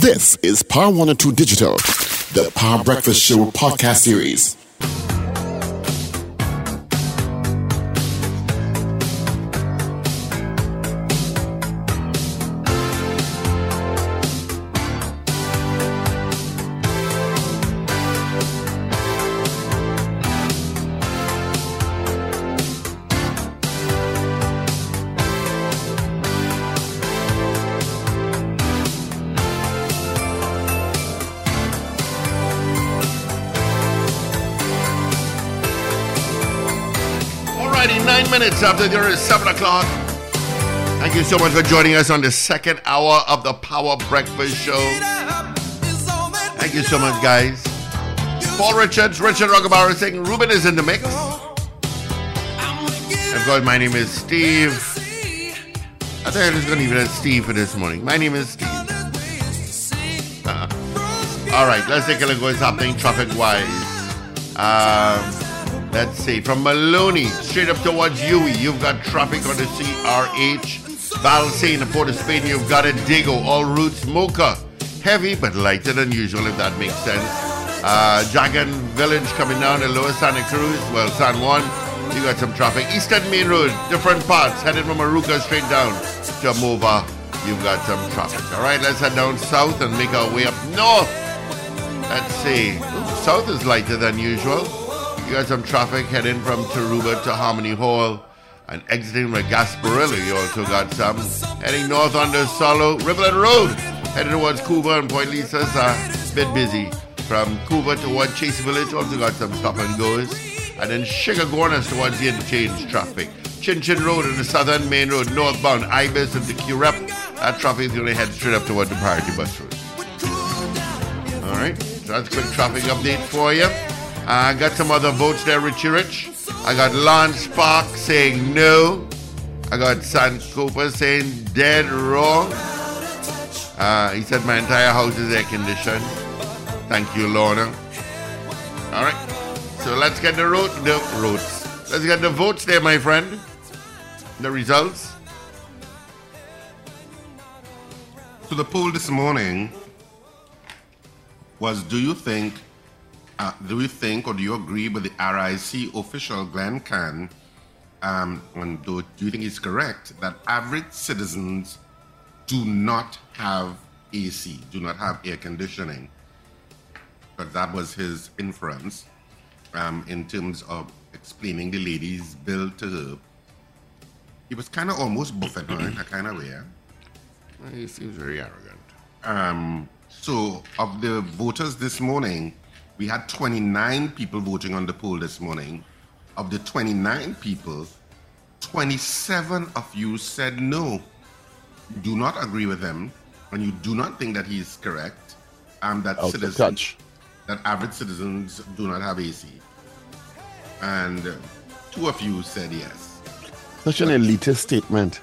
This is Power 102 Digital, the Power Breakfast Show podcast series. Minutes after there is seven o'clock. Thank you so much for joining us on the second hour of the Power Breakfast Show. Thank you so much, guys. Paul Richards, Richard Ragoobarsingh Ruben is in the mix. Of course, my name is Steve. I think I'm just going to leave it at Steve for this morning. My name is Steve. Uh-huh. All right, let's take a look at what's happening traffic wise. Um, let's see, from Maloney straight up towards Huey, you've got traffic on the CRH. Valsayn, Port of Spain, you've got a Digo, all routes Mocha. Heavy but lighter than usual, if that makes sense. Uh, Jagan Village coming down the lower Santa Cruz, well, San Juan, you got some traffic. Eastern Main Road, different parts, headed from Arouca straight down to Mova, you've got some traffic. All right, let's head down south and make our way up north. Let's see. Ooh, south is lighter than usual. You got some traffic heading from Tarouba to Harmony Hall and exiting from Gasparillo. You also got some heading north under Solo Riverland Road, heading towards Couva and Point Lisas a bit busy. From Couva toward Chase Village, also got some stop and goes. And then Chaguanas towards the interchange traffic. Chin Chin Road and the southern main road, northbound Ibis and the Curepe. That traffic is going to head straight up toward the Priority Bus Road. All right, so that's a quick traffic update for you. I got some other votes there, Richie Rich. I got Lance Park saying no. I got San Cooper saying dead wrong. Uh, he said my entire house is air conditioned. Thank you, Lorna. All right, so let's get the road, the roads. Let's get the votes there, my friend. The results. So the poll this morning was: Do you think, uh, do you think, or do you agree with the RIC official Glenn Kahn? Um, and do, do you think it's correct that average citizens do not have AC, do not have air conditioning? But that was his inference um, in terms of explaining the lady's bill to her. He was kind of almost buffet her in a kind of way. He seems very arrogant. Um, so, of the voters this morning, we had 29 people voting on the poll this morning. Of the 29 people, 27 of you said no. You do not agree with him, and you do not think that he is correct. Um, that Out citizens, that average citizens do not have AC. And uh, two of you said yes. Such an elitist statement.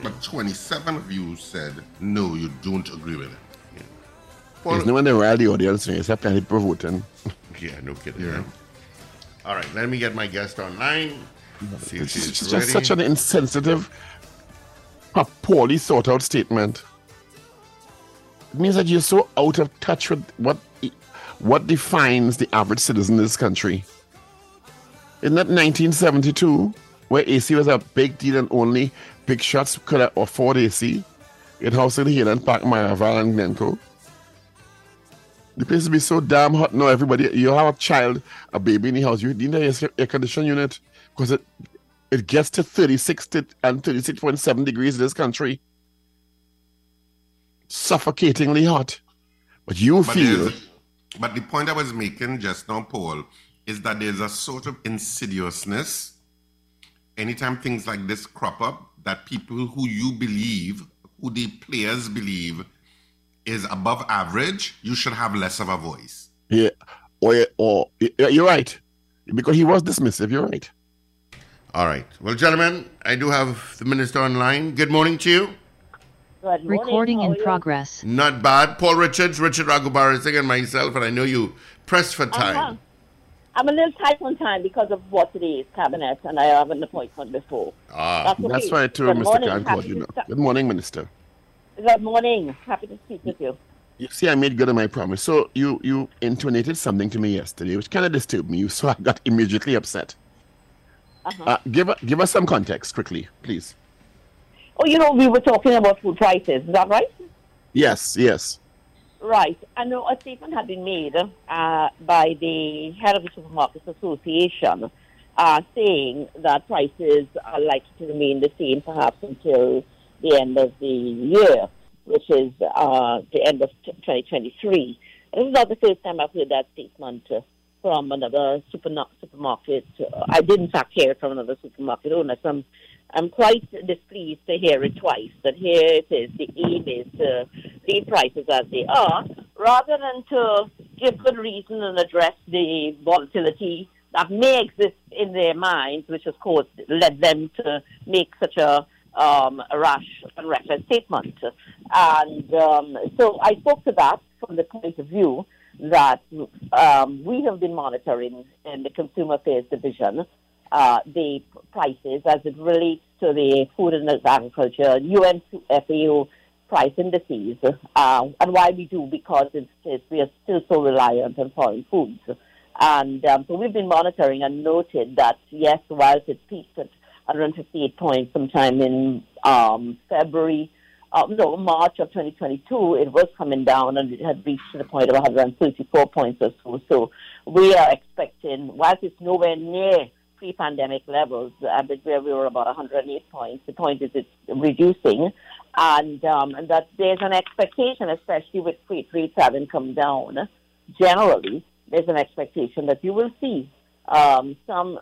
But 27 of you said no, you don't agree with him. Paul- There's no one rile the audience except people voting. Yeah, no kidding. Yeah. All right, let me get my guest online. See if It's just ready. such an insensitive, a poorly thought out statement. It means that you're so out of touch with what what defines the average citizen in this country. In that 1972, where AC was a big deal and only big shots could afford AC, in House of the Hill and Park, Maraval and Glencoe. The place will be so damn hot now. Everybody, you have a child, a baby in the house. You need an air air conditioning unit because it it gets to 36 to, and 36.7 degrees in this country. Suffocatingly hot. But you But, feel but the point I was making just now, Paul, is that there's a sort of insidiousness anytime things like this crop up that people who you believe, who the players believe is above average, you should have less of a voice. yeah, or or you're right because he was dismissive. You're right. All right. Well, gentlemen, I do have the minister online. Good morning to you. Good morning. Recording in progress. Not bad. Paul Richards, Richard Ragoobarsingh, and myself, and I know you pressed for time. Uh-huh. I'm a little tight on time because of what it is, cabinet, and I have an appointment before. Ah, That's That's okay. why too, Good Mr. morning. Khan you to now. start- Good morning, Minister. Good morning. Happy to speak with you. You see, I made good on my promise. So you you intonated something to me yesterday, which kind of disturbed me. So I got immediately upset. Uh-huh. Uh, give give us some context quickly, please. Oh, you know, we were talking about food prices. Is that right? Yes, yes. Right. I know a statement had been made uh, by the head of the Supermarkets Association uh, saying that prices are likely to remain the same perhaps until the end of the year, which is uh, the end of 2023. This is not the first time I've heard that statement uh, from another super- supermarket. I did, in fact, hear it from another supermarket owner. So I'm, I'm quite displeased to hear it twice, that here it is, the aim is to leave prices as they are, rather than to give good reason and address the volatility that may exist in their minds, which of course led them to make such a, um, a rash and reckless statement. And um, so I spoke to that from the point of view that um, we have been monitoring in the Consumer Affairs Division uh, the prices as it relates to the food and agriculture, UN FAO price indices. Uh, and why we do, because it's, it's, we are still so reliant on foreign foods. And um, so we've been monitoring and noted that, yes, whilst it peaked at 158 points sometime in um, February, uh, no, March of 2022, it was coming down and it had reached the point of 134 points or so. So we are expecting, whilst it's nowhere near pre-pandemic levels, where we were about 108 points, the point is it's reducing. And, um, and that there's an expectation, especially with freight rates having come down generally, there's an expectation that you will see um, some,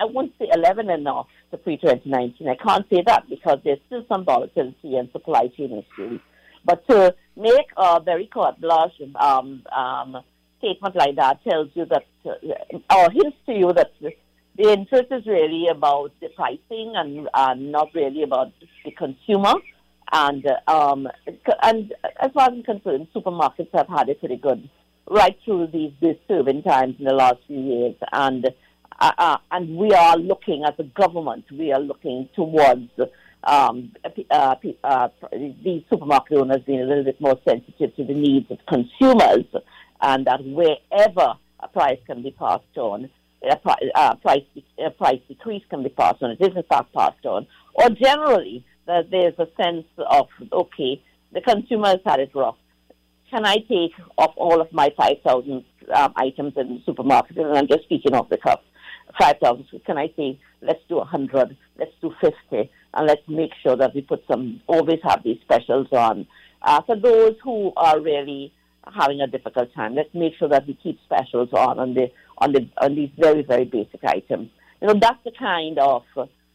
I won't say 11 enough to pre 2019. I can't say that because there's still some volatility and supply chain issues. But to make a very carte blanche um, um, statement like that tells you that, uh, or hints to you that the interest is really about the pricing and uh, not really about the consumer. And um, and as far as I'm concerned, supermarkets have had it pretty good right through these disturbing times in the last few years. And uh, uh, and we are looking as a government, we are looking towards um, uh, uh, these supermarket owners being a little bit more sensitive to the needs of consumers, and that wherever a price can be passed on, a, price a price decrease can be passed on. It is in fact passed on, or generally that there's a sense of okay, the consumer has had it rough can I take off all of my 5,000 um, items in the supermarket? And I'm just speaking off the cuff. 5,000. Can I say, let's do 100, let's do 50, and let's make sure that we put some, always have these specials on. Uh, for those who are really having a difficult time, let's make sure that we keep specials on on, the, on, the, on these very, very basic items. You know, that's the kind of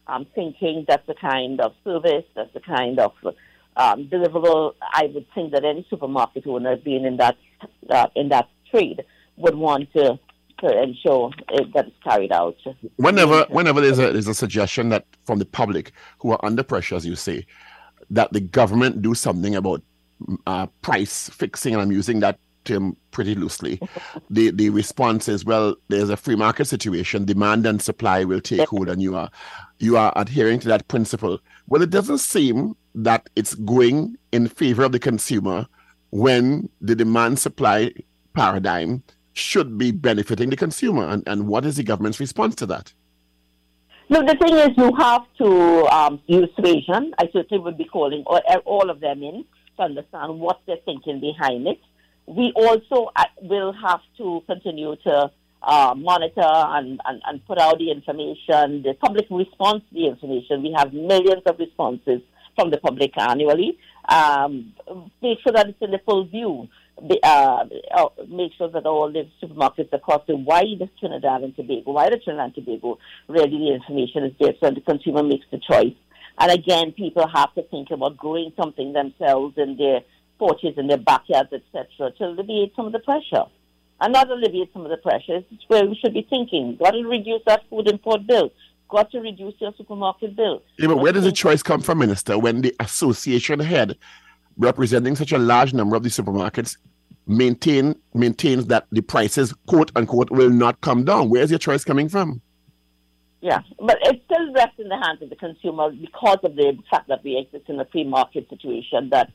um, thinking, that's the kind of service, that's the kind of um, deliverable, I would think that any supermarket owner being in that uh, in that trade would want to to ensure it, that carried out. Whenever whenever there's a there's a suggestion that from the public who are under pressure, as you say, that the government do something about uh, price fixing, and I'm using that term pretty loosely. the the response is, well, there's a free market situation, demand and supply will take hold, and you are you are adhering to that principle. Well, it doesn't seem that it's going in favor of the consumer when the demand supply paradigm should be benefiting the consumer. And, and what is the government's response to that? No, the thing is, you have to um, use vision. I certainly would be calling all, all of them in to understand what they're thinking behind it. We also uh, will have to continue to uh, monitor and, and, and put out the information, the public response to the information. We have millions of responses from the public annually. Um, make sure that it's in the full view. The, uh, uh, make sure that all the supermarkets across the wide Trinidad and Tobago, wider Trinidad and Tobago, really the information is there so the consumer makes the choice. And again, people have to think about growing something themselves in their porches, in their backyards, etc., to alleviate some of the pressure. And not alleviate some of the pressure. It's where we should be thinking. Got to reduce that food import bill got to reduce your supermarket bill. Yeah, but where does the choice come from, Minister, when the association head representing such a large number of the supermarkets maintain maintains that the prices, quote unquote, will not come down? Where's your choice coming from? Yeah, but it still rests in the hands of the consumer because of the fact that we exist in a free market situation that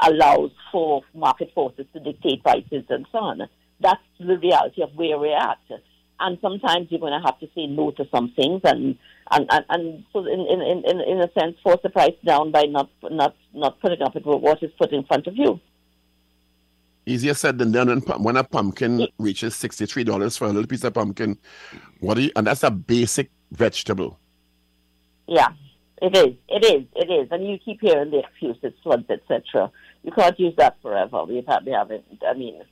allows for market forces to dictate prices and so on. That's the reality of where we're at. And sometimes you're going to have to say no to some things, and and, and, and so in, in, in, in a sense, force the price down by not not not putting up with what is put in front of you. Easier said than done. When a pumpkin reaches sixty-three dollars for a little piece of pumpkin, what do you? And that's a basic vegetable. Yeah, it is. It is. It is. And you keep hearing the excuses, floods, etc. You can't use that forever. We've had, we haven't. I mean,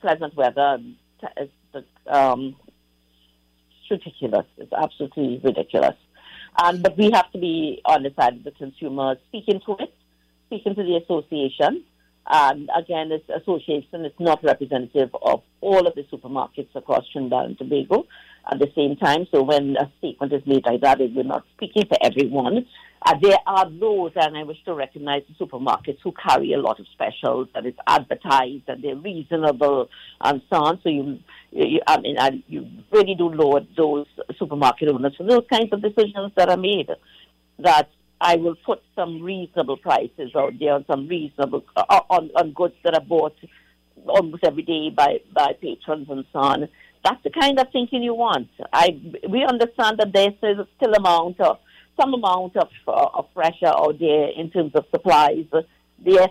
pleasant weather. Um, it's ridiculous. It's absolutely ridiculous. And but we have to be on the side of the consumer, speaking to it, speaking to the association. And again, this association is not representative of all of the supermarkets across Trinidad and Tobago at the same time. So when a statement is made like that, we're not speaking for everyone. Uh, there are those, and I wish to recognize the supermarkets who carry a lot of specials and it's advertised and they're reasonable and so on. So you, you I mean, I, you really do laud those supermarket owners for those kinds of decisions that are made. That I will put some reasonable prices out there on some reasonable uh, on on goods that are bought almost every day by by patrons and so on that's the kind of thinking you want. I we understand that there's still amount of some amount of uh, of pressure out there in terms of supplies. The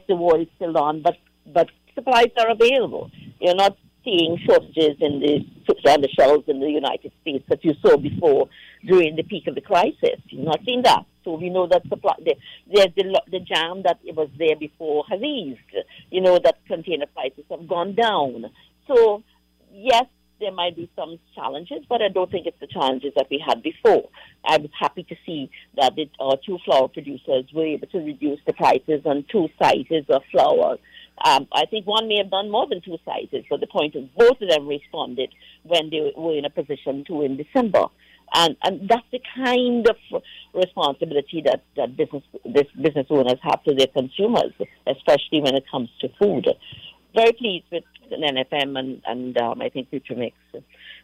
the war is still on, but but supplies are available. You're not seeing shortages in the on the shelves in the United States that you saw before during the peak of the crisis. You're not seeing that. So we know that supply the the, the, the jam that it was there before has eased. You know that container prices have gone down. So yes, there might be some challenges, but I don't think it's the challenges that we had before. I was happy to see that the uh, two flour producers were able to reduce the prices on two sizes of flour. Um, I think one may have done more than two sizes, but the point is both of them responded when they were in a position to in December. And, and that's the kind of responsibility that, that business, this business owners have to their consumers, especially when it comes to food. Very pleased with NFM and, and um, I think Future Mix.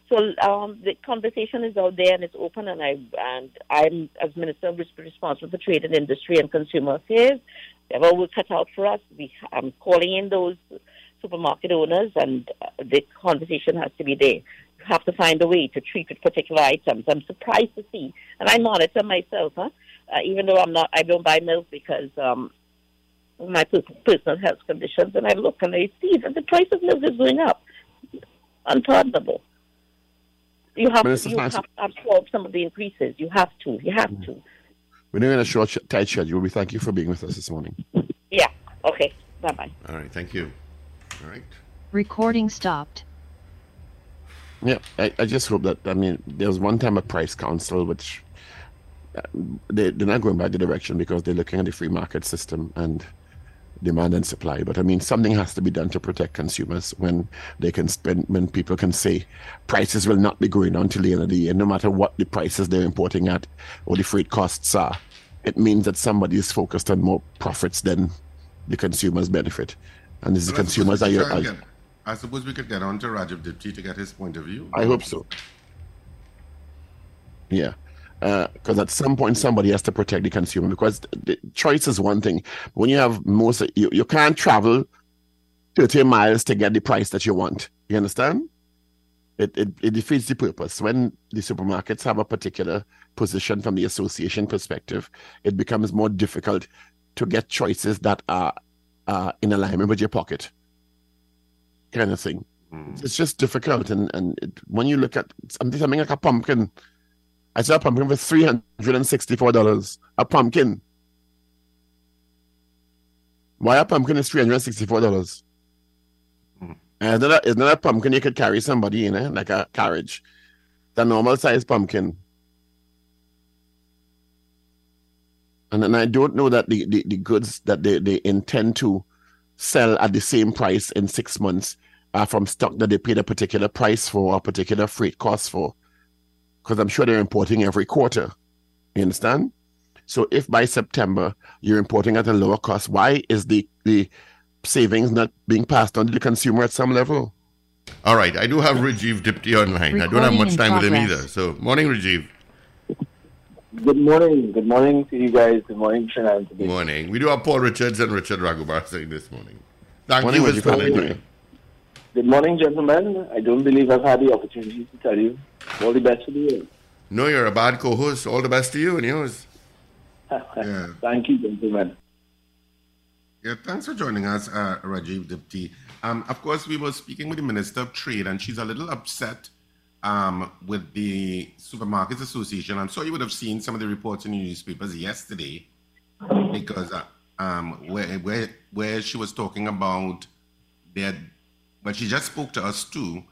So um, the conversation is out there and it's open, and I and I'm as minister responsible for trade and industry and consumer affairs. They have all cut out for us. We I'm calling in those supermarket owners, and uh, the conversation has to be there. You have to find a way to treat with particular items. I'm surprised to see, and I monitor myself, huh? Uh, even though I'm not, I don't buy milk because um, my personal health conditions, and I look and I see that the price of milk is going up. Unpardonable. You have, to, you have to absorb some of the increases. You have to. You have mm. to. We're doing a short, tight schedule. We thank you for being with us this morning. Yeah. Okay. Bye bye. All right. Thank you. All right. Recording stopped. Yeah, I, I just hope that, I mean, there was one time a price council which uh, they, they're not going back the direction because they're looking at the free market system and demand and supply. But I mean, something has to be done to protect consumers when they can spend, when people can say prices will not be going down till the end of the year, no matter what the prices they're importing at or the freight costs are. It means that somebody is focused on more profits than the consumers benefit. And this is consumers are your. Get, I suppose we could get on to Rajiv Diptee to get his point of view. I hope so. Yeah because uh, at some point somebody has to protect the consumer because the choice is one thing. When you have most you, you can't travel 30 miles to get the price that you want. You understand? It, it, it defeats the purpose. When the supermarkets have a particular position from the association perspective it becomes more difficult to get choices that are uh, in alignment with your pocket kind of thing. Mm. it's just difficult and, and it, when you look at something, something like a pumpkin I saw a pumpkin for three hundred and sixty-four dollars. A pumpkin. Why a pumpkin is three hundred and sixty-four dollars? Mm. And it's not, not a pumpkin you could carry somebody in, eh? like a carriage. The normal size pumpkin. And then I don't know that the, the, the goods that they, they intend to sell at the same price in six months are from stock that they paid a particular price for, a particular freight cost for because I'm sure they're importing every quarter. You understand? So if by September you're importing at a lower cost, why is the, the savings not being passed on to the consumer at some level? All right. I do have Rajiv Diptee online. Recording I don't have much time with him either. So, morning, Rajiv. Good morning. Good morning to you guys. Good morning, Trinidad. Good morning. We do have Paul Richards and Richard Ragoobarsingh this morning. Thank Morning, you what Good morning, gentlemen. I don't believe I've had the opportunity to tell you all the best to you. No, you're a bad co-host. All the best to you and yours. Yeah. Thank you, gentlemen. Yeah, thanks for joining us, uh, Rajiv Diptee. Um, of course, we were speaking with the Minister of Trade, and she's a little upset um, with the Supermarkets Association. I'm sure you would have seen some of the reports in the newspapers yesterday, because uh, um, where, where where she was talking about their, but she just spoke to us too,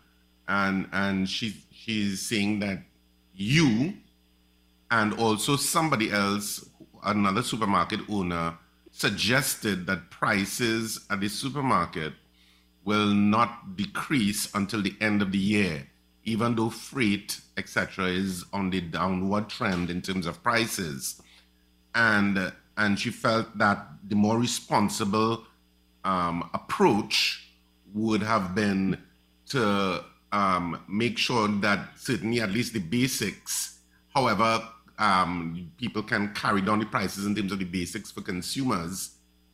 and and she she's saying that you and also somebody else, another supermarket owner, suggested that prices at the supermarket will not decrease until the end of the year, even though freight, etc., is on the downward trend in terms of prices. And and she felt that the more responsible um, approach would have been to um, make sure that certainly at least the basics, however, um, people can carry down the prices in terms of the basics for consumers,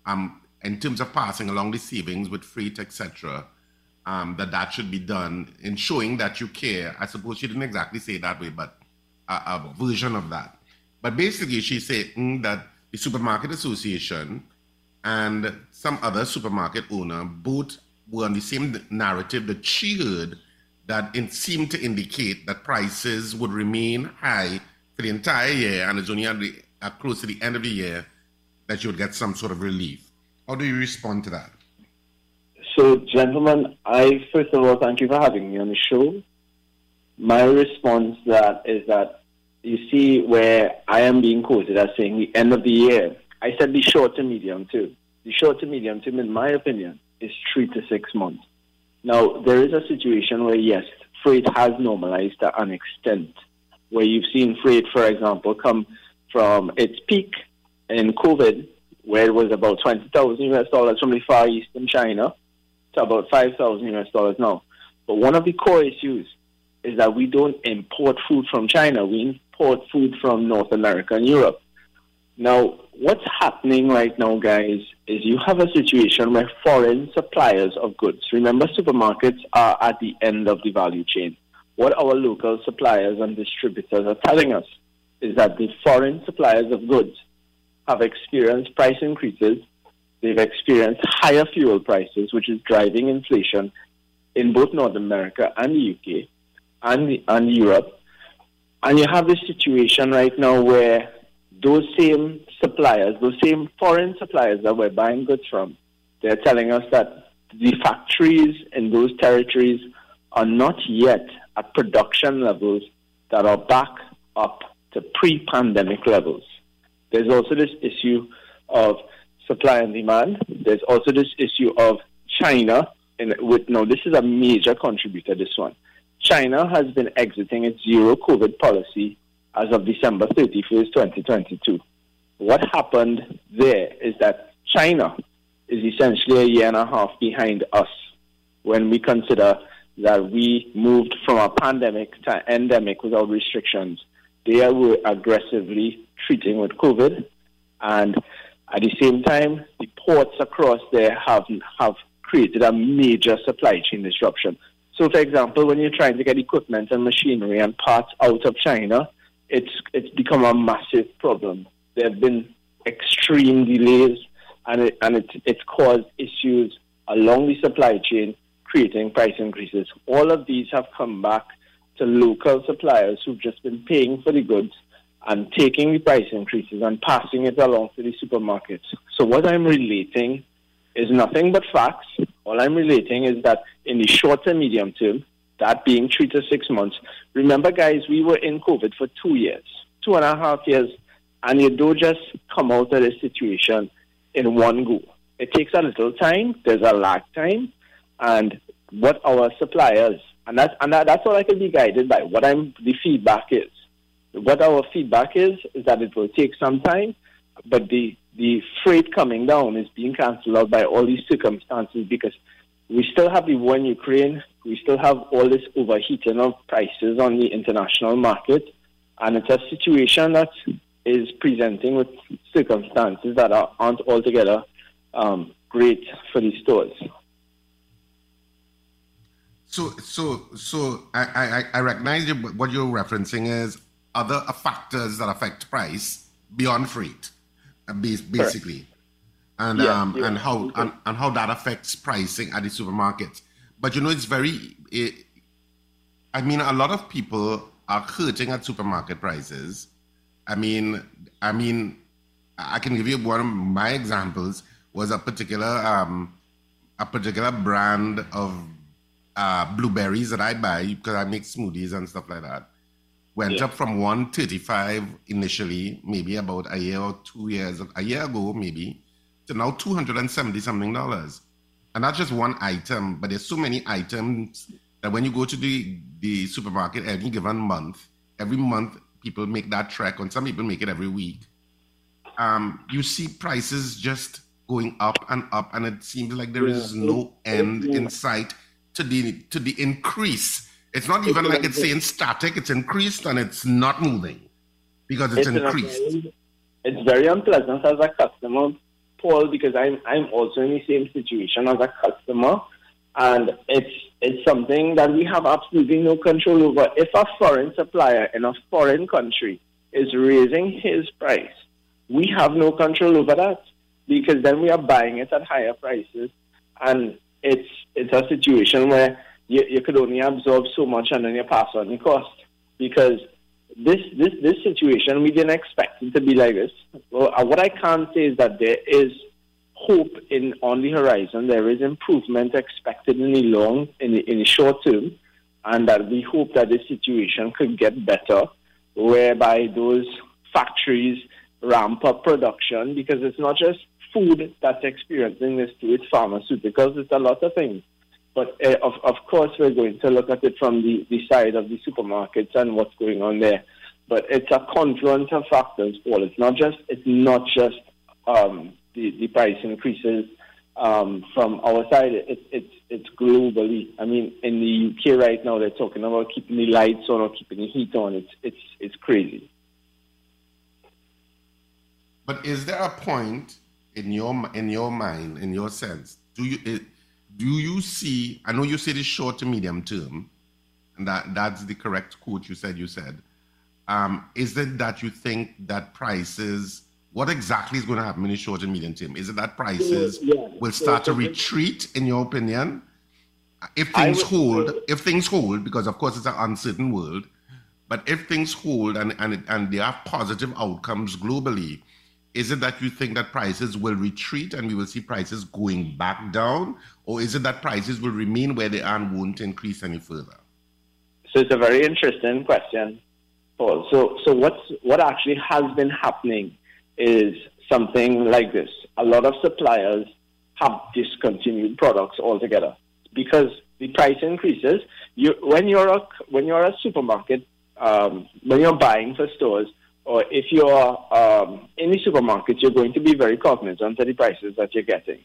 um, in terms of passing along the savings with freight, etc., um, that that should be done in showing that you care. I suppose she didn't exactly say that way, but a, a version of that. But basically, she's saying that the Supermarket Association and some other supermarket owner both were on the same narrative that she heard that it seemed to indicate that prices would remain high for the entire year and it's only at the, uh, close to the end of the year that you would get some sort of relief. How do you respond to that? So, gentlemen, I first of all thank you for having me on the show. My response to that is that you see where I am being quoted as saying the end of the year. I said the short to medium too. The short to medium term, in my opinion, is three to six months. Now, there is a situation where, yes, freight has normalized to an extent, where you've seen freight, for example, come from its peak in COVID, where it was about 20,000 US dollars from the Far East in China, to about 5,000 US dollars now. But one of the core issues is that we don't import food from China, we import food from North America and Europe. Now, what's happening right now, guys, is you have a situation where foreign suppliers of goods, remember, supermarkets are at the end of the value chain. What our local suppliers and distributors are telling us is that the foreign suppliers of goods have experienced price increases, they've experienced higher fuel prices, which is driving inflation in both North America and the UK and, and Europe. And you have this situation right now where those same suppliers, those same foreign suppliers that we're buying goods from, they're telling us that the factories in those territories are not yet at production levels that are back up to pre pandemic levels. There's also this issue of supply and demand. There's also this issue of China. And with no, this is a major contributor. This one, China has been exiting its zero COVID policy as of December 31st, 2022. What happened there is that China is essentially a year and a half behind us when we consider that we moved from a pandemic to endemic without restrictions. They were aggressively treating with COVID, and at the same time, the ports across there have have created a major supply chain disruption. So, for example, when you're trying to get equipment and machinery and parts out of China, it's it's become a massive problem. There have been extreme delays, and it, and it, it's caused issues along the supply chain, creating price increases. All of these have come back to local suppliers who've just been paying for the goods and taking the price increases and passing it along to the supermarkets. So what I'm relating is nothing but facts. All I'm relating is that in the short and medium term, that being three to six months. Remember, guys, we were in COVID for two years, two and a half years, and you don't just come out of this situation in one go. It takes a little time. There's a lag time, and what our suppliers and that's and that, that's all I can be guided by. What I'm the feedback is. What our feedback is is that it will take some time, but the the freight coming down is being cancelled out by all these circumstances because we still have the war in Ukraine. We still have all this overheating of prices on the international market. And it's a situation that is presenting with circumstances that are, aren't altogether um, great for these stores. So, so, so I, I, I recognize you, what you're referencing is other factors that affect price beyond freight, uh, basically, and Yeah, um, yeah. and how and, and how that affects pricing at the supermarket. But you know, it's very. It, I mean, a lot of people are hurting at supermarket prices. I mean, I mean, I can give you one of my examples was a particular um, a particular brand of uh, blueberries that I buy because I make smoothies and stuff like that. Went Yeah. up from 135 initially, maybe about a year or two years, a year ago maybe, to now 270 something dollars. And not just one item, but there's so many items that when you go to the, the supermarket every given month, every month people make that trek, and some people make it every week. Um, you see prices just going up and up, and it seems like there is Yeah. no end Yeah. in sight to the to the increase. It's not even like it's saying static; it's increased and it's not moving because it's, an increased. It's very unpleasant as a customer, Paul, because I'm I'm also in the same situation as a customer, and it's it's something that we have absolutely no control over. If a foreign supplier in a foreign country is raising his price, we have no control over that because then we are buying it at higher prices, and it's it's a situation where you, you could only absorb so much and then you pass on the cost because this this this situation we didn't expect it to be like this. Well, uh, what I can say is that there is hope in on the horizon. There is improvement expected in the long in the, in the short term, and that we hope that the situation could get better, whereby those factories ramp up production because it's not just food that's experiencing this too. It's pharmaceuticals. It's a lot of things. But uh, of, of course, we're going to look at it from the, the side of the supermarkets and what's going on there. But it's a confluence of factors, Paul. It's not just it's not just um, the, the price increases um, from our side. It, it's it's globally. I mean, in the UK right now, they're talking about keeping the lights on or keeping the heat on. It's it's it's crazy. But is there a point in your in your mind, in your sense, do you do you see? I know you said it's short to medium term, and that that's the correct quote you said. You said, um, is it that you think that prices? What exactly is going to happen in the short and medium term? Is it that prices Yeah, will so- start to retreat, in your opinion? If things would- hold, if things hold, because of course it's an uncertain world, but if things hold and and, and there are positive outcomes globally, is it that you think that prices will retreat and we will see prices going back down, or is it that prices will remain where they are and won't increase any further? So it's a very interesting question, Paul. So so what's what actually has been happening is something like this. A lot of suppliers have discontinued products altogether because the price increases. You when you're a when you're a supermarket, um, when you're buying for stores, or if you're um, in the supermarket, you're going to be very cognizant of the prices that you're getting.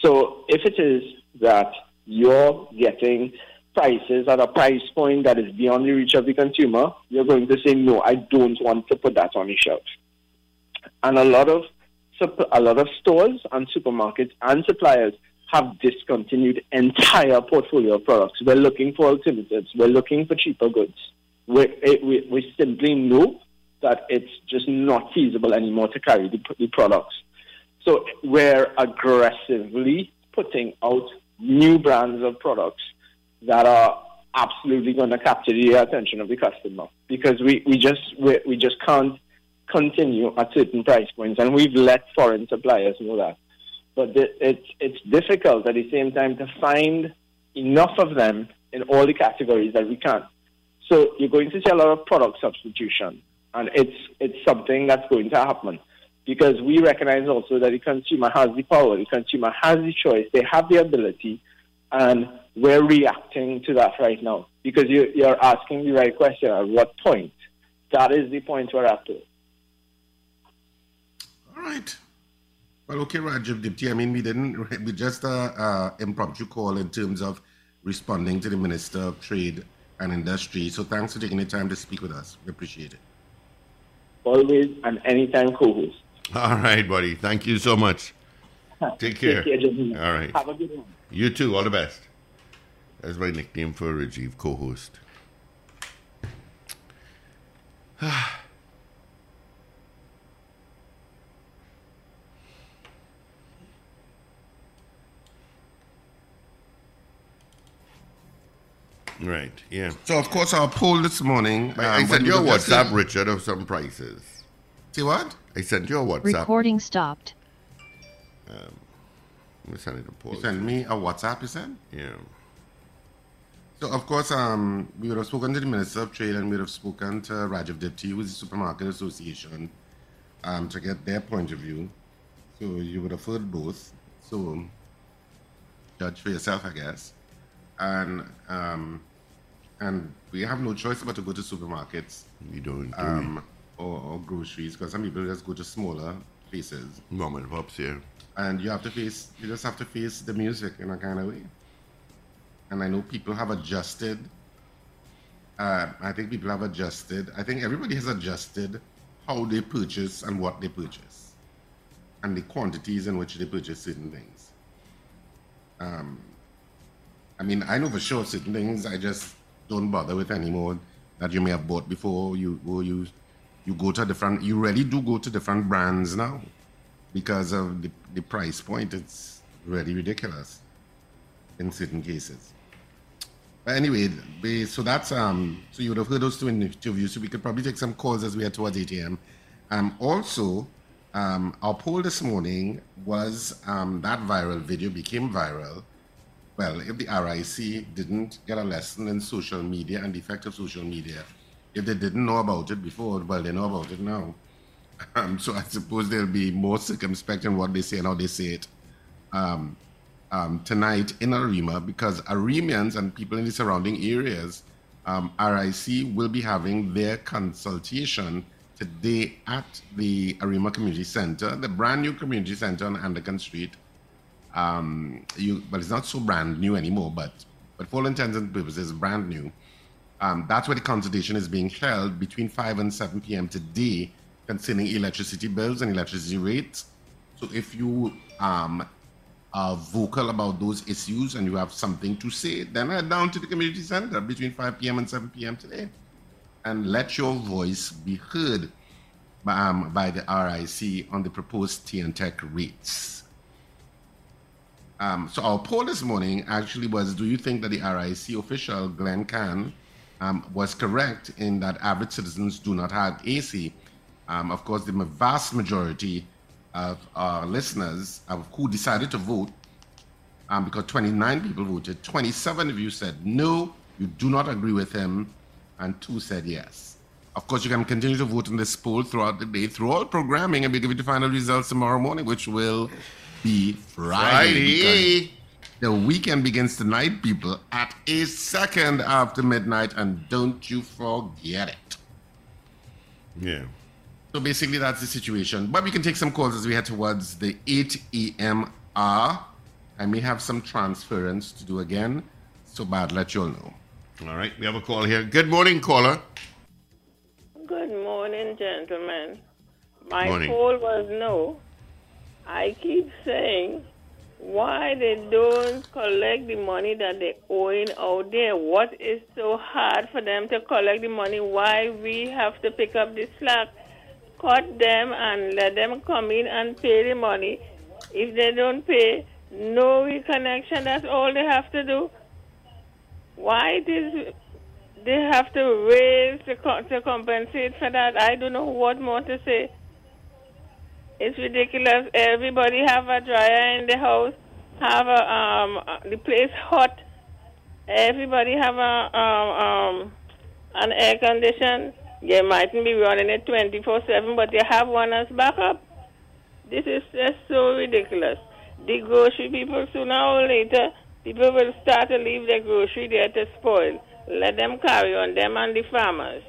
So if it is that you're getting prices at a price point that is beyond the reach of the consumer, you're going to say, no, I don't want to put that on the shelf. And a lot of a lot of stores and supermarkets and suppliers have discontinued entire portfolio of products. We're looking for alternatives. We're looking for cheaper goods. We, we, we simply know that it's just not feasible anymore to carry the, the products. So we're aggressively putting out new brands of products that are absolutely going to capture the attention of the customer because we, we just we, we just can't continue at certain price points and we've let foreign suppliers know that. But the, it's it's difficult at the same time to find enough of them in all the categories that we can. So you're going to see a lot of product substitution, and it's it's something that's going to happen because we recognize also that the consumer has the power, the consumer has the choice, they have the ability, and we're reacting to that right now because you, you're asking the right question at what point. That is the point we're at. All right. Well, okay, Rajiv Diptee. I mean, we didn't, we just uh, uh, impromptu call in terms of responding to the Minister of Trade and Industry. So thanks for taking the time to speak with us. We appreciate it. Always and anytime co-host. All right, buddy. Thank you so much. Take care. Take care, gentlemen. All right. Have a good one. You too. All the best. That's my nickname for Rajiv, co-host. right. Yeah. So, of course, our poll this morning. I, I um, sent when you a WhatsApp, said- Richard, of some prices. See what? I sent you a WhatsApp. Recording stopped. Let me send it a poll. You sent me a WhatsApp, you said? Yeah. So, of course, um, we would have spoken to the Minister of Trade and we would have spoken to Rajiv Diptee, who is the Supermarket Association, um, to get their point of view. So, you would have heard both. So, judge for yourself, I guess. And um, and we have no choice but to go to supermarkets You don't do um, or, or groceries because some people just go to smaller places. Mom and pops here. and you have to face you just have to face the music in a kind of way and i know people have adjusted uh, i think people have adjusted i think everybody has adjusted how they purchase and what they purchase and the quantities in which they purchase certain things um, i mean i know for sure certain things i just don't bother with anymore that you may have bought before you go you you go to different you really do go to different brands now because of the, the price point. It's really ridiculous in certain cases. But anyway, we, so that's um. So you would have heard those two interviews. So we could probably take some calls as we head towards 8 a.m. Um, also, um, our poll this morning was um, that viral video became viral. Well, if the RIC didn't get a lesson in social media and the effect of social media, if they didn't know about it before, well, they know about it now. Um, so I suppose they'll be more circumspect in what they say and how they say it um, um, tonight in Arima because Arimians and people in the surrounding areas, um, RIC will be having their consultation today at the Arima Community Center, the brand new community center on Anderson Street. Um, you, but it's not so brand new anymore, but but for all intents and purposes, brand new. Um, that's where the consultation is being held between 5 and 7 p.m. today concerning electricity bills and electricity rates. So if you um, are vocal about those issues and you have something to say, then head down to the community center between 5 p.m. and 7 p.m. today and let your voice be heard by, um, by the RIC on the proposed T&TEC rates. Um, so our poll this morning actually was: Do you think that the RIC official Glenn Kahn um, was correct in that average citizens do not have AC? Um, of course, the vast majority of our listeners uh, who decided to vote, um, because 29 people voted, 27 of you said no, you do not agree with him, and two said yes. Of course, you can continue to vote in this poll throughout the day, through all programming, and we'll give you the final results tomorrow morning, which will be Friday. Friday. The weekend begins tonight, people, at a second after midnight, and don't you forget it. Yeah. So basically, that's the situation. But we can take some calls as we head towards the 8 a.m. hour. I may have some transference to do again, so bad, let you all know. All right. We have a call here. Good morning, caller. Good morning, gentlemen. My Morning. poll was no. I keep saying why they don't collect the money that they're owing out there. What is so hard for them to collect the money? Why we have to pick up the slack? Cut them and let them come in and pay the money. If they don't pay, no reconnection. That's all they have to do. Why it is they have to raise to, co- to compensate for that? I don't know what more to say. It's ridiculous. Everybody have a dryer in the house, have a um the place hot. Everybody have a um um an air condition. You mightn't be running it twenty four seven, but you have one as backup. This is just so ridiculous. The grocery people sooner or later people will start to leave their grocery there to spoil. Let them carry on, them and the farmers.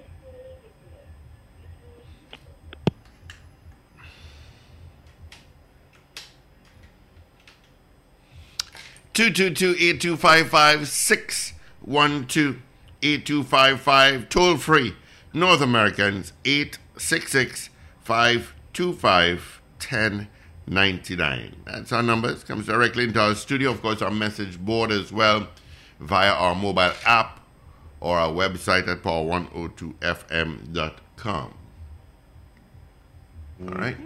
222-8255, toll free. North Americans, 866 1099 That's our numbers. Comes directly into our studio. Of course, our message board as well via our mobile app or our website at power102fm.com. All right.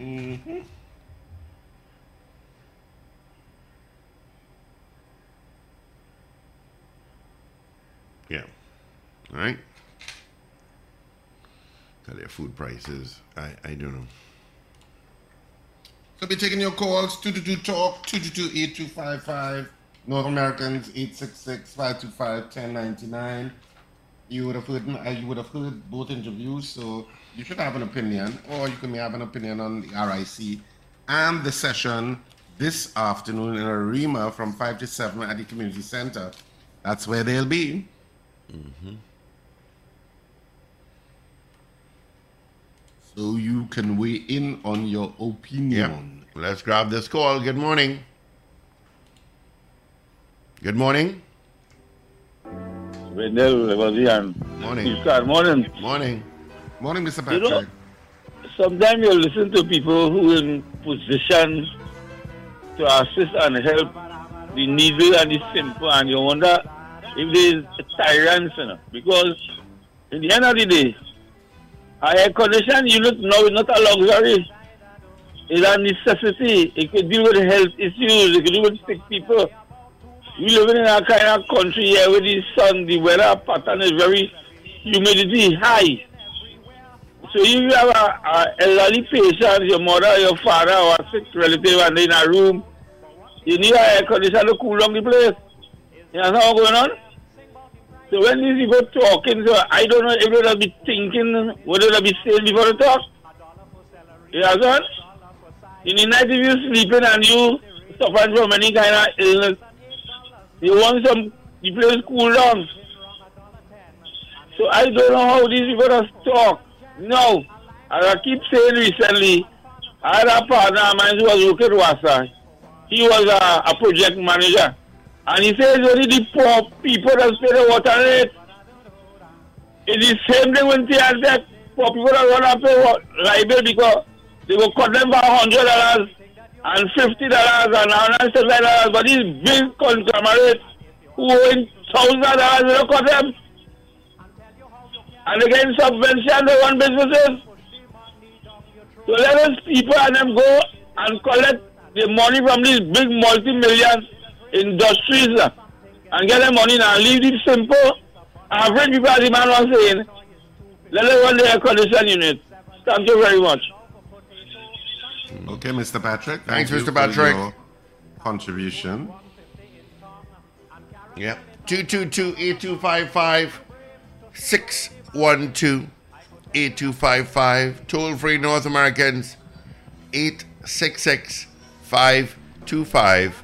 Mm-hmm. mm-hmm. Right? Tell your food prices. I, I don't know. So be taking your calls, 222 Talk, 222 8255. North Americans, 866 525 1099. You would have heard uh, you would have heard both interviews, so you should have an opinion, or you can have an opinion on the RIC and the session this afternoon in Arima from 5 to 7 at the community center. That's where they'll be. So you can weigh in on your opinion. Let's grab this call. Good morning. Good morning. Renel Levazian. Morning. Good morning. Morning. Morning, Mr. You know, Patrick. sometimes you listen to people who are in positions to assist and help the needy and the simple, and you wonder if there's tyrants, you know, because in the end of the day, a air condition unit now is not a luxury. It's a necessity. It could deal with health issues. It could deal with sick people. We living in a kind of country here where the sun, the weather pattern is very humidity high. So if you have a, a elderly patient, your mother, your father, or a sick relative, and they're in a room, you need an air conditioner to cool down the place. You know what's going on? So when these people talking, so I don't know if they'll be thinking, what they'll be saying before they talk. You understand? In the night, if you're sleeping and you suffering from any kind of illness, you want some, the place cool down. So I don't know how these people just talk. No. As I keep saying recently, I had a partner of mine who was working at Wasa. He was a, a project manager. And he says only the poor people that pay the water rate. It's the same thing when they have that poor people that want to pay liable because they will cut them for hundred dollars and fifty dollars and hundred dollars. But these big conglomerates who own thousand dollars, they don't cut them. And get subvention, they run businesses. So let us people and them go and collect the money from these big multi-million industries and get the money now. Leave it simple. Average people, as the man was saying, let them run the air condition unit. Thank you very much. Okay, Mr. Patrick. Thanks, Thank you Mr. for Patrick. your contribution. Yep. 222-8255 612-8255 toll free North Americans 866 525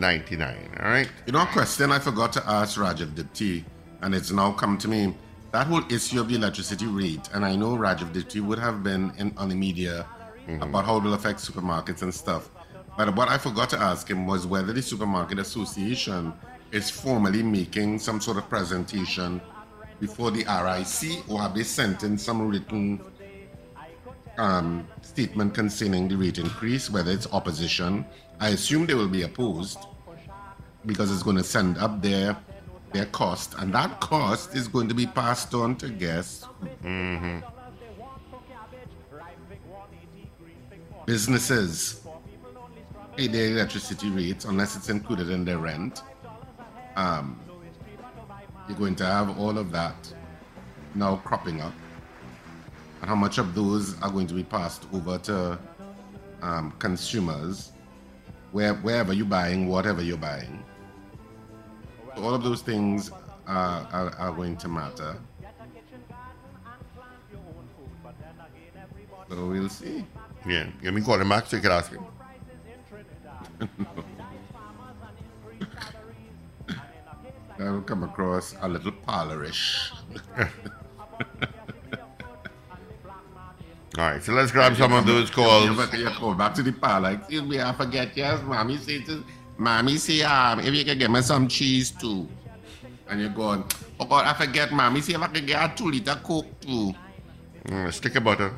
1099 all right You know, a question I forgot to ask Rajiv Diptee, and it's now come to me. That whole issue of the electricity rate, and I know Rajiv Diptee would have been in, on the media about how it will affect supermarkets and stuff. But what I forgot to ask him was whether the Supermarket Association is formally making some sort of presentation before the RIC, or have they sent in some written um, statement concerning the rate increase, whether it's opposition. I assume they will be opposed because it's going to send up their their cost, and that cost is going to be passed on to guests. Businesses pay their electricity rates unless it's included in their rent. Um, you're going to have all of that now cropping up and how much of those are going to be passed over to um, consumers where, wherever you're buying, whatever you're buying. All of those things are, are, are going to matter. So we'll see. yeah let me call him back so you can ask him That will come across a little parlorish. all right so let's grab some of those calls call back to the parlor. Excuse me, I forget. Yes, mommy says, mommy say, um, if you can get me some cheese too. And you're going, Oh God, I forget, mommy. See if I can get a two liter Coke too. Mm, stick of butter.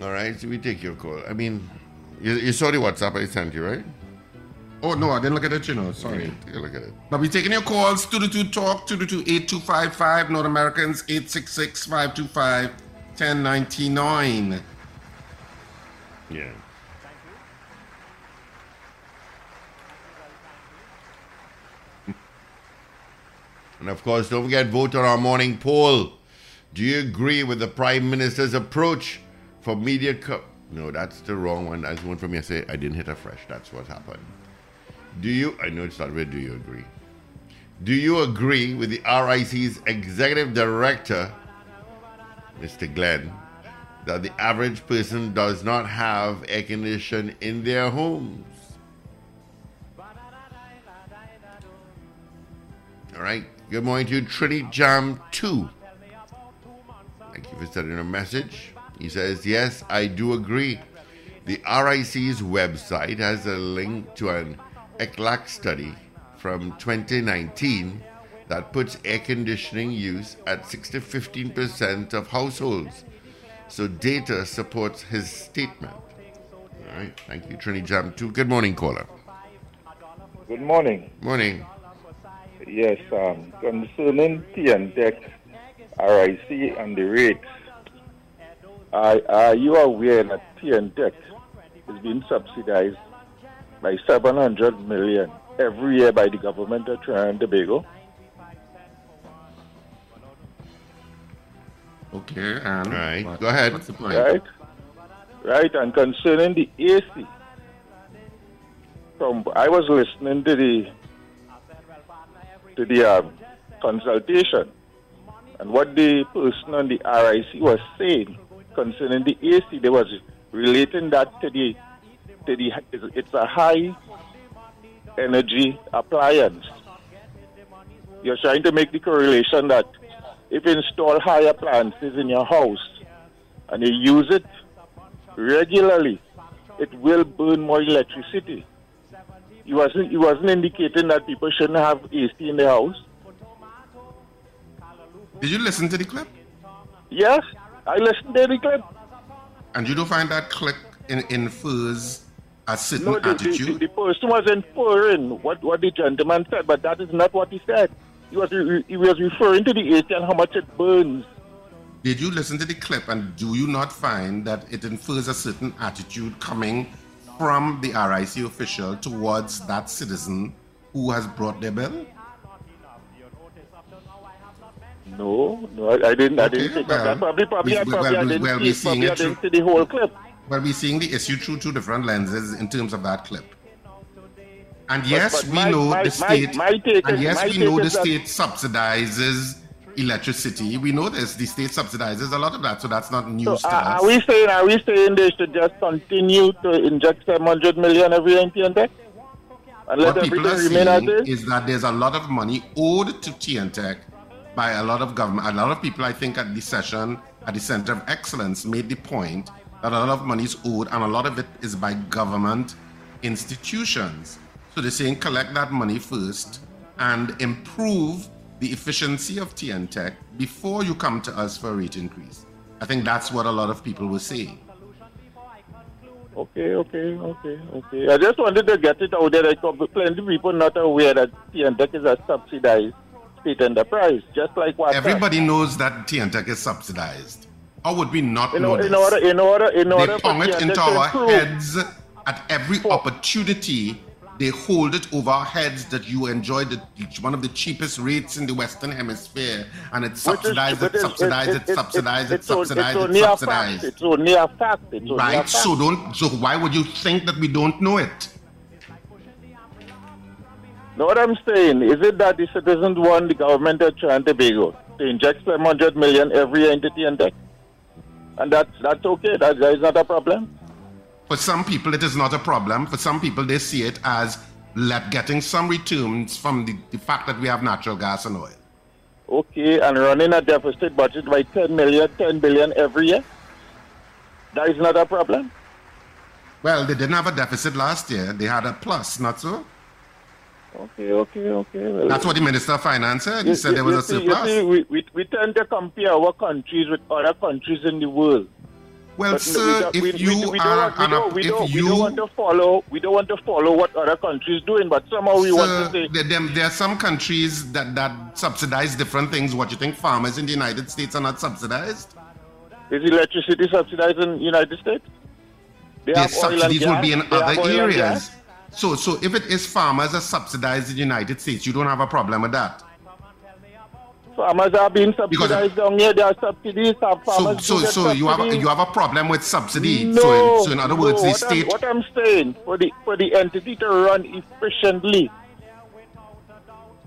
All right, so we take your call. I mean, you, you saw the WhatsApp I sent you, right? Oh no, I didn't look at it, you know. Sorry. Take a look at it. Now we're taking your calls, 222 talk, 222-8255, North Americans, 866-525-1099. Yeah. And of course, don't forget, vote on our morning poll. Do you agree with the Prime Minister's approach for media? Co- no, that's the wrong one. That's the one from yesterday. I didn't hit a fresh. That's what happened. Do you? I know it's not red. Do you agree? Do you agree with the RIC's executive director, Mr. Glenn, that the average person does not have air conditioning in their homes? All right. Good morning to Trinity Jam 2. Thank you for sending a message. He says, Yes, I do agree. The RIC's website has a link to an ECLAC study from 2019 that puts air conditioning use at 6 to 15% of households. So data supports his statement. All right. Thank you, Trinity Jam 2. Good morning, caller. Good morning. Morning. Yes, um, concerning T&TEC, RIC, and the rates, are, are you aware that T&TEC is being subsidized by 700 million every year by the government of Trinidad and Tobago? Okay, and Right. what- Go ahead. What's the point? Right? Right, and concerning the AC, from I was listening to the to the um, consultation, and what the person on the RIC was saying concerning the AC, they was relating that to the it's a high energy appliance. You're trying to make the correlation that if you install high appliances in your house and you use it regularly, it will burn more electricity. You wasn't, you wasn't indicating that people shouldn't have AC in the house. Did you listen to the clip? Yes, I listened to the clip. And you don't find that clip in, infers a certain No, the, attitude? the, the person was inferring what, what the gentleman said, but that is not what he said. He was, re- he was referring to the AC and how much it burns. Did you listen to the clip and do you not find that it infers a certain attitude coming from the RIC official towards that citizen who has brought their bill? No, no, I, I didn't. I didn't Okay, think well, that. Probably, probably, we- I, probably well, I didn't well, see, we it, seeing probably I didn't see the whole clip. Well, we're seeing the issue through two different lenses in terms of that clip. And yes, but we my- know my- the state. my and yes, we know the state subsidizes electricity. We know this. The state subsidizes a lot of that, so that's not news So, to are, us. are we saying are we saying they should just continue to inject 700 million every year in T&TEC? And what people are everything remain as saying is? is that there's a lot of money owed to T&TEC by a lot of government. A lot of people, I think, at the session at the Center of Excellence made the point that a lot of money is owed, and a lot of it is by government institutions. So they're saying collect that money first and improve the efficiency of T&TEC before you come to us for a rate increase. I think that's what a lot of people were saying. Okay, okay, okay, okay. I just wanted to get it out there. Like, plenty of people not aware that T&TEC is a subsidized state enterprise, just like what Everybody knows that T&TEC is subsidized. How would we not in, know or- this? in order, in order, in order they for pong it into our improve. heads at every opportunity. They hold it over our heads that you enjoy the, one of the cheapest rates in the Western Hemisphere, and it's Which is- subsidized, but it's subsidized, it's subsidized, it's on- subsidized, only it's a fact. subsidized. It's only a fact. It's only a Right? fact. So don't. So why would you think that we don't know it? Know what I'm saying? Is it that the citizens want the government of Trinidad and Tobago to inject 700 million every entity into T&TEC? And that's, that's okay. That, that is not a problem. For some people, it is not a problem. For some people, they see it as let getting some returns from the, the fact that we have natural gas and oil. Okay, and running a deficit budget by 10 million, 10 billion every year? That is not a problem. Well, they didn't have a deficit last year. They had a plus, not so? Okay, okay, okay. Well, That's what the Minister of Finance said. He you- said you- there was a see- surplus. See, we, we, we tend to compare our countries with other countries in the world. Well, But sir, we if we, you we are don't, we an- don't, you- don't want to follow. We don't want to follow what other countries doing. But somehow we want to say there, there, there are some countries that, that subsidize different things. What you think farmers in the United States are not subsidized? is electricity subsidized in the United States? They Their have oil and subsidies will be in They other areas. So, so if it is farmers are subsidized in the United States, you don't have a problem with that. Farmers are being subsidized down here. There are subsidies. So, farmers so, get so you have a, you have a problem with subsidy. No, so, in, so in other no, the what I'm- what I'm saying for the for the entity to run efficiently.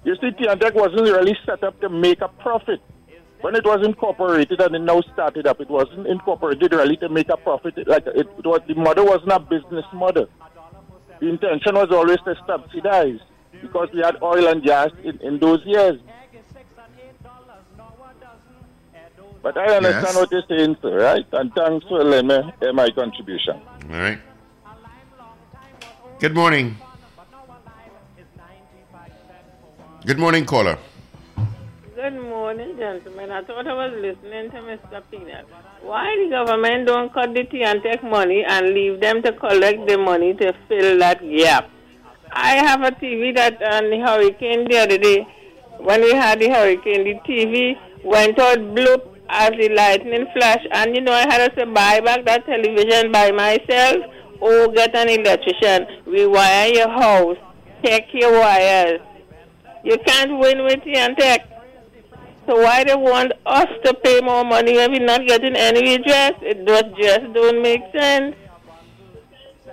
You see, T&TEC wasn't really set up to make a profit. When it was incorporated and it now started up, it wasn't incorporated really to make a profit. Like it, it was, the model wasn't a business model. The intention was always to subsidize because we had oil and gas in, in those years. But I understand Yes. what you're saying, sir, right? And thanks for letting me hear my contribution. All right. Good morning. Good morning, caller. Good morning, gentlemen. I thought I was listening to Mr. Peanut. Why the government don't cut the T&TEC money and leave them to collect the money to fill that gap? I have a TV that on the hurricane the other day, when we had the hurricane, the TV went out bloop as the lightning flash, and you know I had to buy back that television by myself or get an electrician, rewire your house, check your wires. You can't win with T&TEC. So why they want us to pay more money when we're not getting any redress? It does just don't make sense.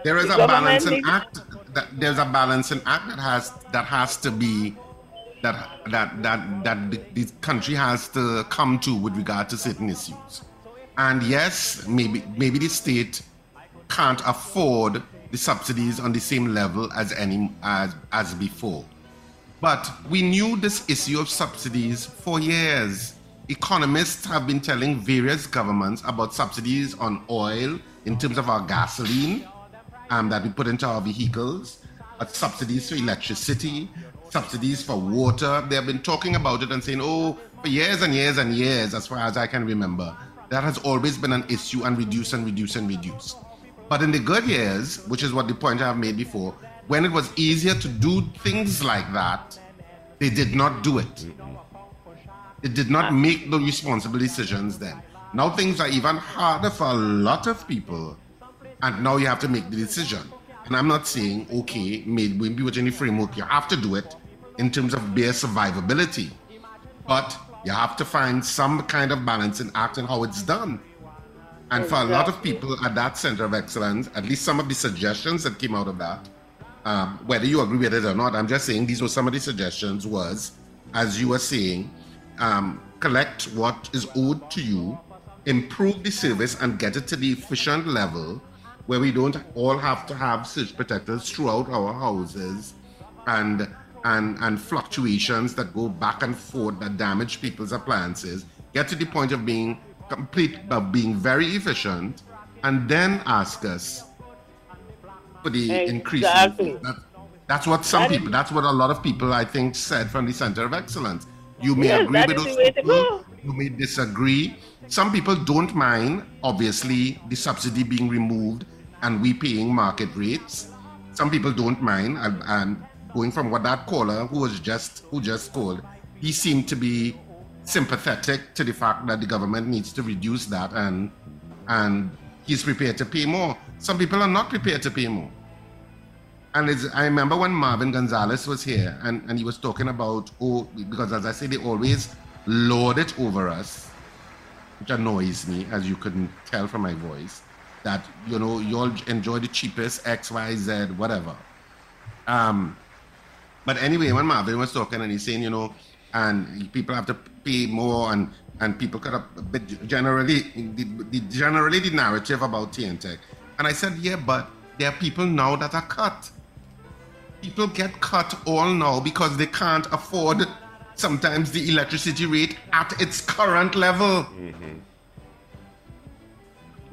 There is The a balancing act. That, there's a balancing act that has that has to be that that that that the, the country has to come to with regard to certain issues. And yes, maybe maybe the state can't afford the subsidies on the same level as any as as before. But we knew this issue of subsidies for years. Economists have been telling various governments about subsidies on oil in terms of our gasoline um, that we put into our vehicles, subsidies for electricity, subsidies for water. They have been talking about it and saying, oh, for years and years and years, as far as I can remember, that has always been an issue and reduce and reduce and reduce. But in the good years, which is what the point I have made before, when it was easier to do things like that, they did not do it. It did not make the responsible decisions then. Now things are even harder for a lot of people, and now you have to make the decision. And I'm not saying, okay, maybe within the framework, you have to do it in terms of bare survivability. But you have to find some kind of balancing act in how it's done. And for a lot of people at that center of excellence, at least some of the suggestions that came out of that, um, whether you agree with it or not, I'm just saying these were some of the suggestions was, as you were saying, um, collect what is owed to you, improve the service and get it to the efficient level where we don't all have to have surge protectors throughout our houses and and and fluctuations that go back and forth that damage people's appliances get to the point of being complete of being very efficient and then ask us for the increase Exactly. fees. That, that's what some That is- people that's what a lot of people i think said from the center of excellence you may Yes, agree with those the way to people you may disagree some people don't mind obviously the subsidy being removed and we paying market rates some people don't mind and, and going from what that caller who was just who just called he seemed to be sympathetic to the fact that the government needs to reduce that and and he's prepared to pay more some people are not prepared to pay more and I remember when Marvin Gonzales was here and, and he was talking about, oh, because as I say, they always lord it over us, which annoys me, as you couldn't tell from my voice, that, you know, you all enjoy the cheapest X, Y, Z, whatever. Um, but anyway, when Marvin was talking and he's saying, you know, and people have to pay more and, and people cut up, but generally, the, the, generally the narrative about T&TEC. And I said, yeah, but there are people now that are cut people get cut all now because they can't afford sometimes the electricity rate at its current level. Mm-hmm.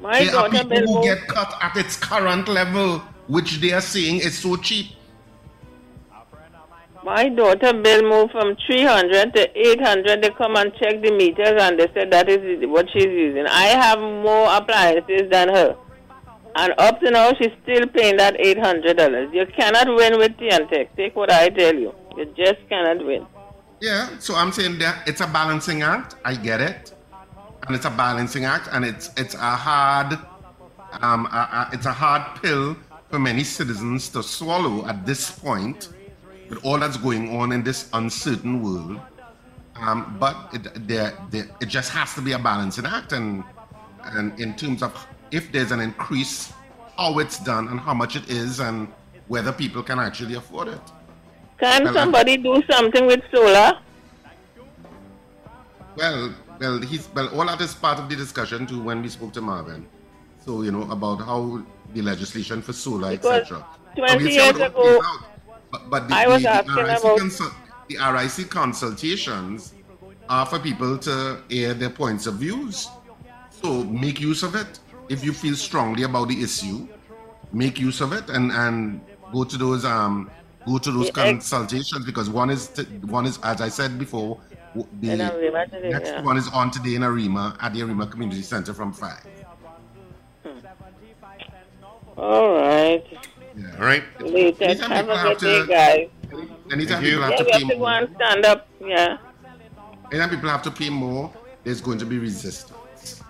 My there are people who get cut at its current level, which they are saying is so cheap. My daughter bill moved from 300 to 800. They come and check the meters and they said that is what she's using. I have more appliances than her. And up to now, she's still paying that $800. You cannot win with T&TEC. Take what I tell you. You just cannot win. Yeah, so I'm saying that it's a balancing act. I get it, and it's a balancing act, and it's it's a hard, um, a, a, it's a hard pill for many citizens to swallow at this point, with all that's going on in this uncertain world. Um, but it, there, there, it just has to be a balancing act, and and in terms of if there's an increase, how it's done and how much it is, and whether people can actually afford it. Can Well, I- somebody do something with solar? Well, well, he's well. All that is part of the discussion too when we spoke to Marvin. So you know about how the legislation for solar, etc. 20 We'll see how years ago. But, but the, I was the, the asking RIC about- consul- the RIC consultations are for people to air their points of views. So make use of it if you feel strongly about the issue. Make use of it and and go to those um go to those ex- consultations because one is t- one is as I said before. The today, next yeah. one is on today in Arima at the Arima Community Center from five. All right. Yeah. All right. Later. Uh, anytime Have people a have good day, to- guys. Anytime people have Yeah, to pay have to more, and stand up. Yeah. anytime people have to pay more, there's going to be resistance.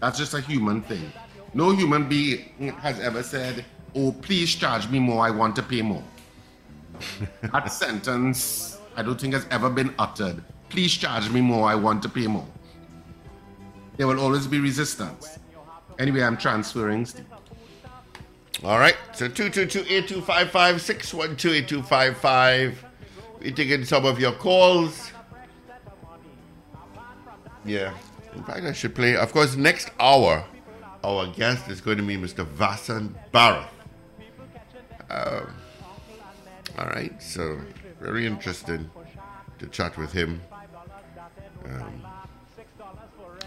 That's just a human thing. No human being has ever said, "Oh, please charge me more. I want to pay more." that sentence, I don't think has ever been uttered. Please charge me more. I want to pay more. There will always be resistance. Anyway, I'm transferring. Steve. All right. So 222-8255, 612-8255. We're taking some of your calls. Yeah. In fact, I should play. Of course, next hour, our guest is going to be Mr. Vasant Bharath. Um, all right. So, very interesting to chat with him. Um,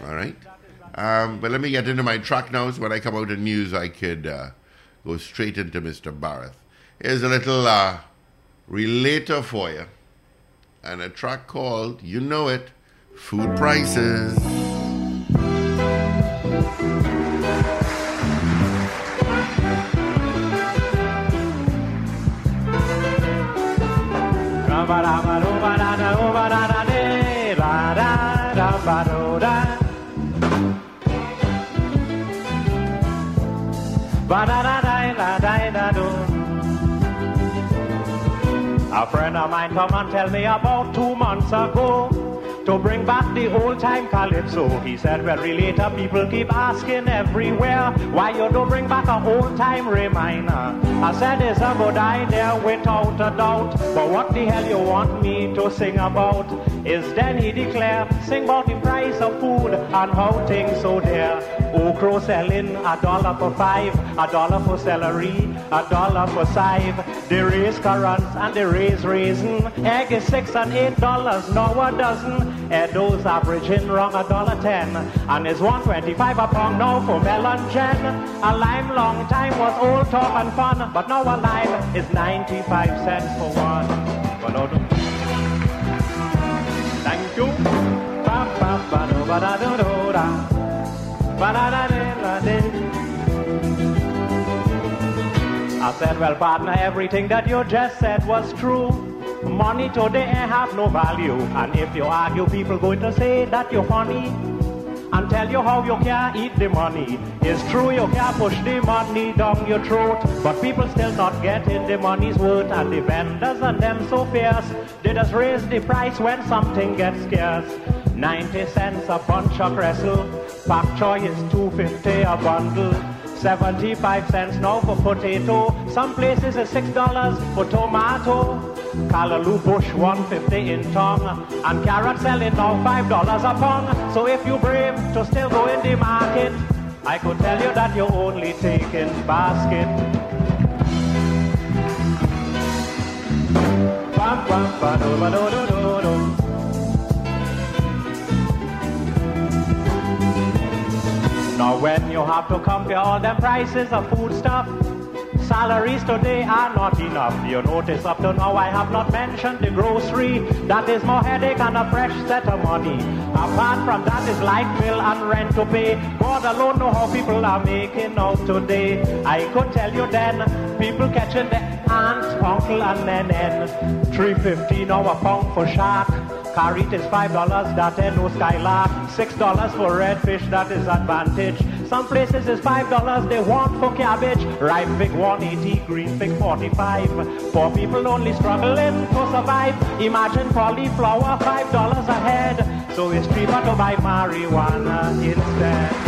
all right. Um, but let me get into my track now. So when I come out of news, I could uh, go straight into Mr. Bharath. Here's a little uh, relator for you, and a track called, you know it, Food Prices. Of mine come and tell me about two months ago to bring back the old time calypso. He said, well, later people keep asking everywhere why you don't bring back a old time reminder. I said, it's a good idea without a doubt. But what the hell you want me to sing about? Is then he declare, sing about the price of food and how things so dear. Okra selling a dollar for five, a dollar for celery, a dollar for sive. They raise currants and they raise raisin. Egg is six and eight dollars, now a dozen. Edo's averaging wrong a dollar ten. And is one twenty-five a pound now for melongene. A lime long time was old talk and fun, but now a lime is ninety-five cents for one. But no, I said, well, partner, everything that you just said was true. Money today have no value. And if you argue, people going to say that you're funny. And tell you how you can't eat the money. It's true you can't push the money down your throat. But people still not getting the money's worth. And the vendors and them so fierce. They just raise the price when something gets scarce. 90 cents a bunch of wrestle. Pak choy is 250 a bundle. 75 cents now for potato. Some places is $6 for tomato. Callaloo bush 150 in tongue. And carrot selling now $5 a pound. So if you brave to still go in the market, I could tell you that you're only taking basket. Bam, bam, ba, do, do, do, do, do. Now when you have to compare all the prices of food stuff, salaries today are not enough. You notice up to now I have not mentioned the grocery. That is more headache and a fresh set of money. Apart from that is light bill and rent to pay. God alone know how people are making out today. I could tell you then, people catching the aunt, uncle and then 350 now a pound for shark. Carrot is five dollars, that ain't no skylark. Six dollars for redfish, that is advantage. Some places is five dollars they want for cabbage. Ripe fig 180, green fig 45. Poor people only struggling to survive. Imagine cauliflower, five dollars a head. So it's cheaper to buy marijuana instead.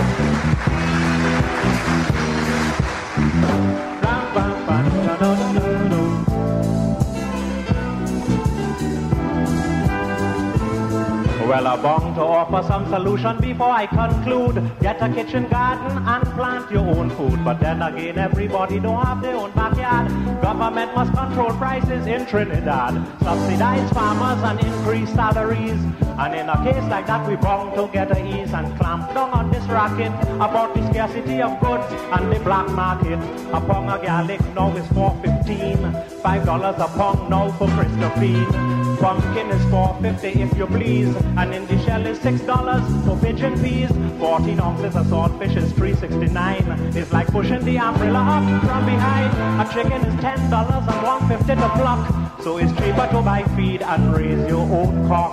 Well, bound to offer some solution before I conclude. Get a kitchen garden and plant your own food. But then again, everybody don't have their own backyard. Government must control prices in Trinidad. Subsidize farmers and increase salaries. And in a case like that, we bound to get a ease and clamp down on this racket about the scarcity of goods and the black market. A pound of garlic now is 4.15. Five dollars a pound now for Christophine. Pumpkin is 4.50 if you please. And in the shell is $6 for pigeon peas. 14 ounces of saltfish is 3.69. It's like pushing the umbrella up from behind. A chicken is $10 and 1.50 to pluck. So it's cheaper to buy feed and raise your own cock.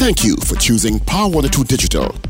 Thank you for choosing Power 102 Digital.